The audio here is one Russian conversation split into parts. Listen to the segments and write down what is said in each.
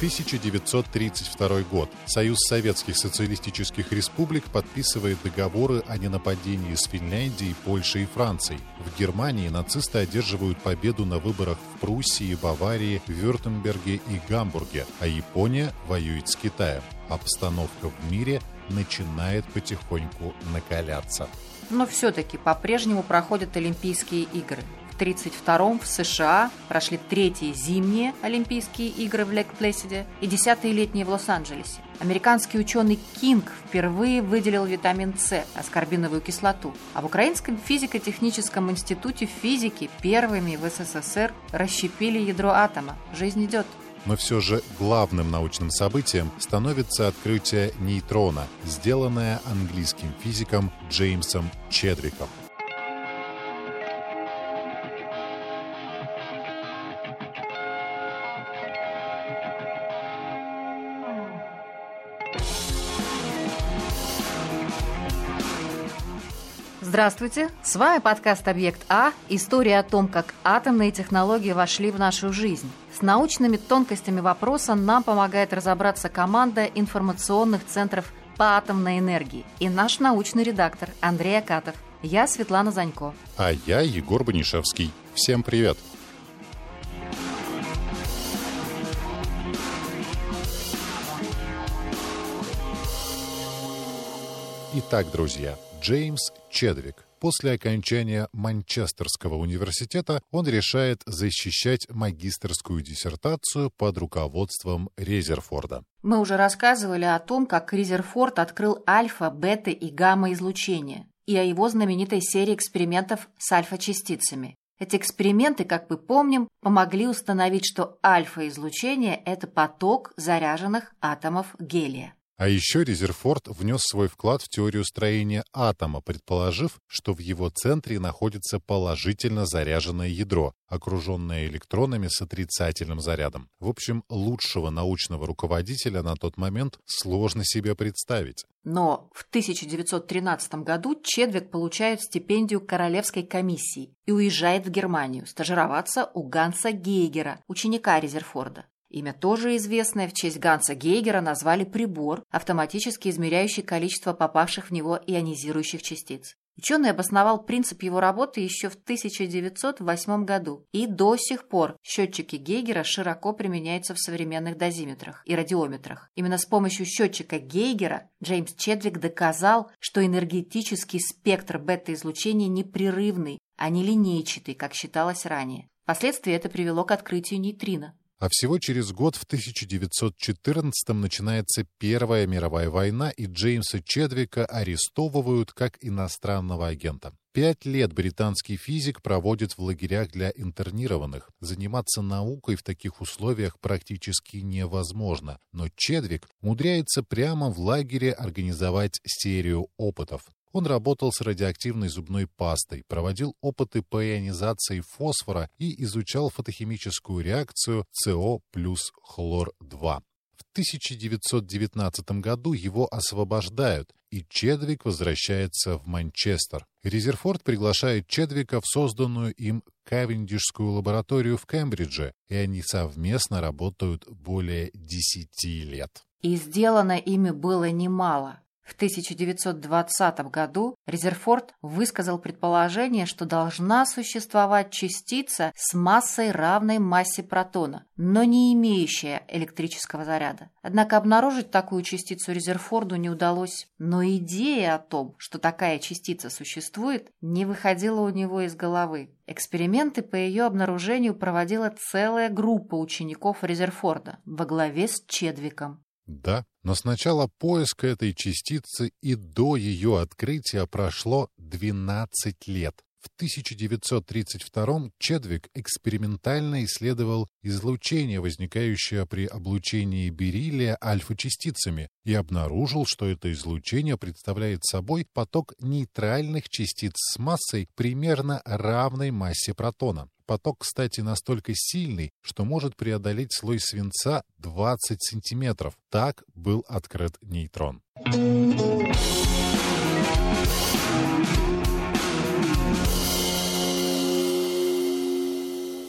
1932 год. Союз Советских Социалистических Республик подписывает договоры о ненападении с Финляндией, Польшей и Францией. В Германии нацисты одерживают победу на выборах в Пруссии, Баварии, Вюртемберге и Гамбурге, а Япония воюет с Китаем. Обстановка в мире начинает потихоньку накаляться. Но все-таки по-прежнему проходят Олимпийские игры. 1932 в США прошли третьи зимние Олимпийские игры в Лейк-Плэсиде и десятые летние в Лос-Анджелесе. Американский ученый Кинг впервые выделил витамин С, аскорбиновую кислоту, а в Украинском физико-техническом институте физики первыми в СССР расщепили ядро атома. Жизнь идет. Но все же главным научным событием становится открытие нейтрона, сделанное английским физиком Джеймсом Чедвиком. Здравствуйте! С вами подкаст «Объект А» – история о том, как атомные технологии вошли в нашу жизнь. С научными тонкостями вопроса нам помогает разобраться команда информационных центров по атомной энергии и наш научный редактор Андрей Акатов. Я Светлана Занько. А я Егор Банишевский. Всем привет! Итак, друзья, Джеймс Чедвик. После окончания Манчестерского университета он решает защищать магистрскую диссертацию под руководством Резерфорда. Мы уже рассказывали о том, как Резерфорд открыл альфа, бета и гамма излучения и о его знаменитой серии экспериментов с альфа-частицами. Эти эксперименты, как мы помним, помогли установить, что альфа-излучение – это поток заряженных атомов гелия. А еще Резерфорд внес свой вклад в теорию строения атома, предположив, что в его центре находится положительно заряженное ядро, окруженное электронами с отрицательным зарядом. В общем, лучшего научного руководителя на тот момент сложно себе представить. Но в 1913 году Чедвик получает стипендию Королевской комиссии и уезжает в Германию стажироваться у Ганса Гейгера, ученика Резерфорда. Имя тоже известное, в честь Ганса Гейгера назвали прибор, автоматически измеряющий количество попавших в него ионизирующих частиц. Ученый обосновал принцип его работы еще в 1908 году, и до сих пор счетчики Гейгера широко применяются в современных дозиметрах и радиометрах. Именно с помощью счетчика Гейгера Джеймс Чедвик доказал, что энергетический спектр бета-излучения непрерывный, а не линейчатый, как считалось ранее. Впоследствии это привело к открытию нейтрино. А всего через год, в 1914 начинается Первая мировая война, и Джеймса Чедвика арестовывают как иностранного агента. Пять лет британский физик проводит в лагерях для интернированных. Заниматься наукой в таких условиях практически невозможно, но Чедвик умудряется прямо в лагере организовать серию опытов. Он работал с радиоактивной зубной пастой, проводил опыты по ионизации фосфора и изучал фотохимическую реакцию СО плюс хлор-2. В 1919 году его освобождают, и Чедвик возвращается в Манчестер. Резерфорд приглашает Чедвика в созданную им Кавендишскую лабораторию в Кембридже, и они совместно работают более 10 лет. И сделано ими было немало. В 1920 году Резерфорд высказал предположение, что должна существовать частица с массой равной массе протона, но не имеющая электрического заряда. Однако обнаружить такую частицу Резерфорду не удалось, но идея о том, что такая частица существует, не выходила у него из головы. Эксперименты по ее обнаружению проводила целая группа учеников Резерфорда во главе с Чедвиком. Да, но с начала поиска этой частицы и до ее открытия прошло 12 лет. В 1932 Чедвик экспериментально исследовал излучение, возникающее при облучении бериллия альфа-частицами, и обнаружил, что это излучение представляет собой поток нейтральных частиц с массой примерно равной массе протона. Поток, кстати, настолько сильный, что может преодолеть слой свинца 20 сантиметров. Так был открыт нейтрон.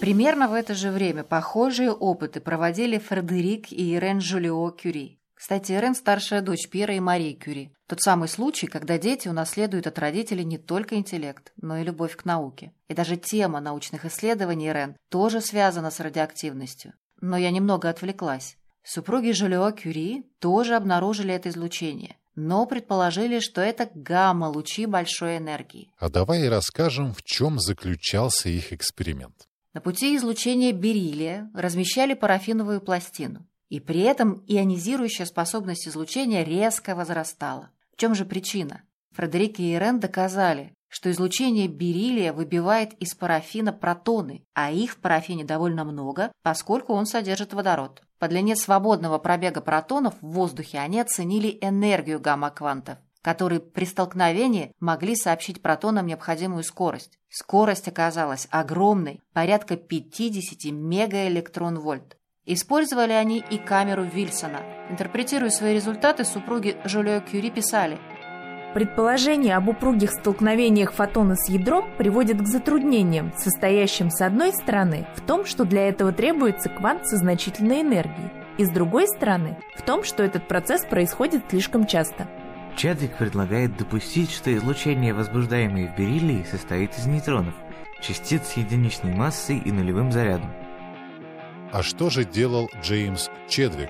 Примерно в это же время похожие опыты проводили Фредерик и Ирен Жулио Кюри. Кстати, Ирен – старшая дочь Пьера и Марии Кюри. Тот самый случай, когда дети унаследуют от родителей не только интеллект, но и любовь к науке. И даже тема научных исследований Ирен тоже связана с радиоактивностью. Но я немного отвлеклась. Супруги Жулио Кюри тоже обнаружили это излучение, но предположили, что это гамма-лучи большой энергии. А давай расскажем, в чем заключался их эксперимент. На пути излучения бериллия размещали парафиновую пластину. И при этом ионизирующая способность излучения резко возрастала. В чем же причина? Фредерик и Ирен доказали, что излучение бериллия выбивает из парафина протоны, а их в парафине довольно много, поскольку он содержит водород. По длине свободного пробега протонов в воздухе они оценили энергию гамма-квантов, которые при столкновении могли сообщить протонам необходимую скорость. Скорость оказалась огромной, порядка 50 мегаэлектрон-вольт. Использовали они и камеру Вильсона. Интерпретируя свои результаты, супруги Жолио Кюри писали Предположение об упругих столкновениях фотона с ядром приводит к затруднениям, состоящим с одной стороны в том, что для этого требуется квант со значительной энергией, и с другой стороны в том, что этот процесс происходит слишком часто. Чадвик предлагает допустить, что излучение, возбуждаемое в бериллии, состоит из нейтронов, частиц с единичной массой и нулевым зарядом. А что же делал Джеймс Чедвик?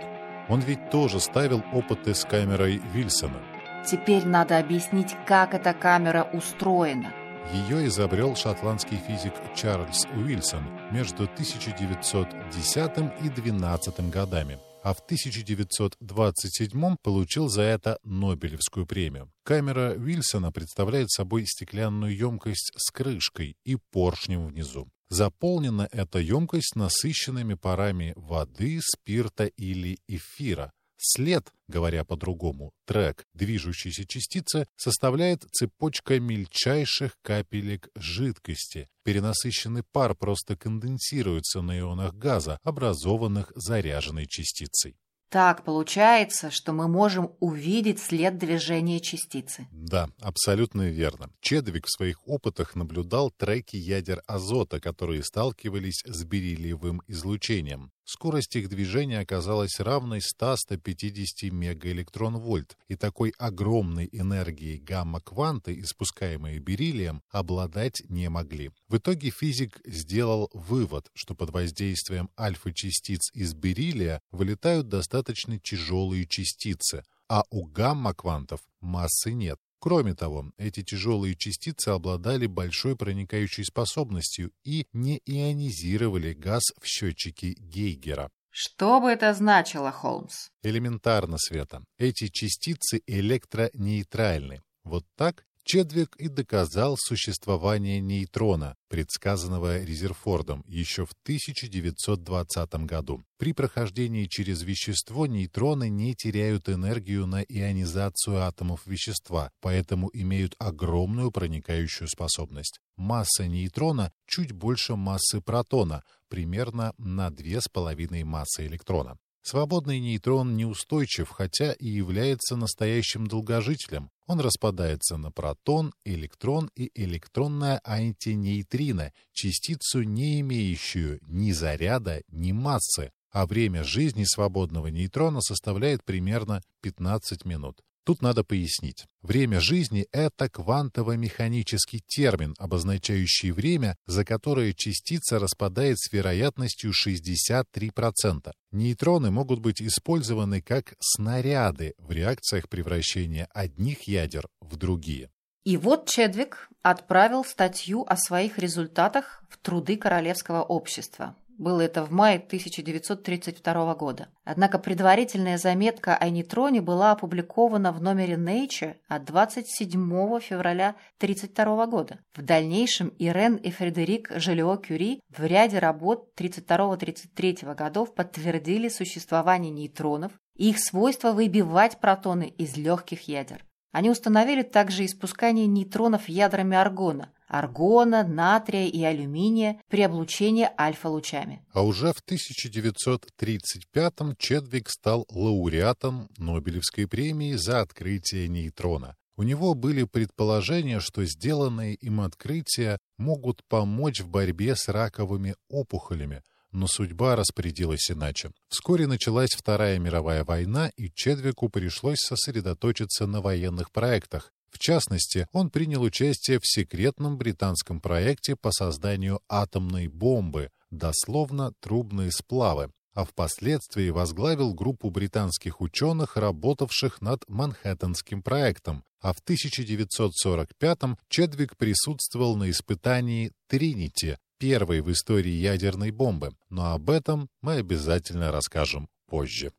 Он ведь тоже ставил опыты с камерой Вильсона. Теперь надо объяснить, как эта камера устроена. Ее изобрел шотландский физик Чарльз Уилсон между 1910 и 12 годами а в 1927 получил за это Нобелевскую премию. Камера Вильсона представляет собой стеклянную емкость с крышкой и поршнем внизу. Заполнена эта емкость насыщенными парами воды, спирта или эфира. След, говоря по-другому, трек движущейся частицы, составляет цепочка мельчайших капелек жидкости. Перенасыщенный пар просто конденсируется на ионах газа, образованных заряженной частицей. Так получается, что мы можем увидеть след движения частицы. Да, абсолютно верно. Чедвик в своих опытах наблюдал треки ядер азота, которые сталкивались с бериллиевым излучением. Скорость их движения оказалась равной 100-150 мегаэлектрон-вольт, и такой огромной энергией гамма-кванты, испускаемые бериллием, обладать не могли. В итоге физик сделал вывод, что под воздействием альфа-частиц из бериллия вылетают достаточно тяжелые частицы, а у гамма-квантов массы нет. Кроме того, эти тяжелые частицы обладали большой проникающей способностью и не ионизировали газ в счетчике Гейгера. Что бы это значило, Холмс? Элементарно, Света. Эти частицы электронейтральны. Вот так Чедвик и доказал существование нейтрона, предсказанного Резерфордом еще в 1920 году. При прохождении через вещество нейтроны не теряют энергию на ионизацию атомов вещества, поэтому имеют огромную проникающую способность. Масса нейтрона чуть больше массы протона, примерно на 2,5 массы электрона. Свободный нейтрон неустойчив, хотя и является настоящим долгожителем. Он распадается на протон, электрон и электронное антинейтрино, частицу, не имеющую ни заряда, ни массы, а время жизни свободного нейтрона составляет примерно 15 минут. Тут надо пояснить. Время жизни — это квантово-механический термин, обозначающий время, за которое частица распадает с вероятностью 63%. Нейтроны могут быть использованы как снаряды в реакциях превращения одних ядер в другие. И вот Чедвик отправил статью о своих результатах в труды Королевского общества. Было это в мае 1932 года. Однако предварительная заметка о нейтроне была опубликована в номере Nature от 27 февраля 1932 года. В дальнейшем Ирен и Фредерик Желио-Кюри в ряде работ 32-33 годов подтвердили существование нейтронов и их свойство выбивать протоны из легких ядер. Они установили также испускание нейтронов ядрами аргона – аргона, натрия и алюминия при облучении альфа-лучами. А уже в 1935-м Чедвик стал лауреатом Нобелевской премии за открытие нейтрона. У него были предположения, что сделанные им открытия могут помочь в борьбе с раковыми опухолями, но судьба распорядилась иначе. Вскоре началась Вторая мировая война, и Чедвику пришлось сосредоточиться на военных проектах. В частности, он принял участие в секретном британском проекте по созданию атомной бомбы, дословно трубные сплавы, а впоследствии возглавил группу британских ученых, работавших над Манхэттенским проектом, а в 1945-м Чедвик присутствовал на испытании «Тринити», первой в истории ядерной бомбы, но об этом мы обязательно расскажем позже.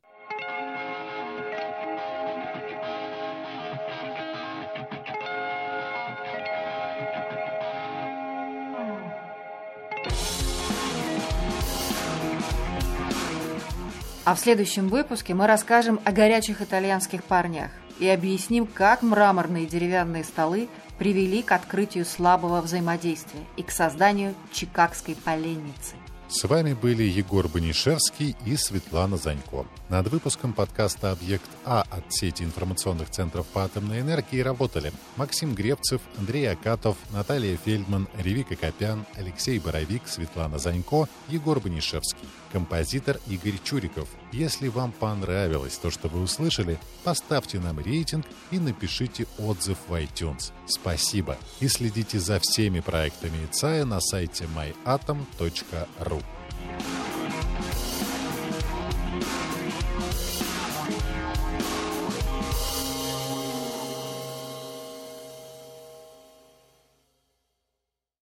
А в следующем выпуске мы расскажем о горячих итальянских парнях и объясним, как мраморные деревянные столы привели к открытию слабого взаимодействия и к созданию Чикагской поленницы. С вами были Егор Банишевский и Светлана Занько. Над выпуском подкаста «Объект А» от сети информационных центров по атомной энергии работали Максим Гревцев, Андрей Акатов, Наталья Фельдман, Ревика Копян, Алексей Боровик, Светлана Занько, Егор Банишевский. Композитор Игорь Чуриков. Если вам понравилось то, что вы услышали, поставьте нам рейтинг и напишите отзыв в iTunes. Спасибо. И следите за всеми проектами ИЦАЯ на сайте myatom.ru.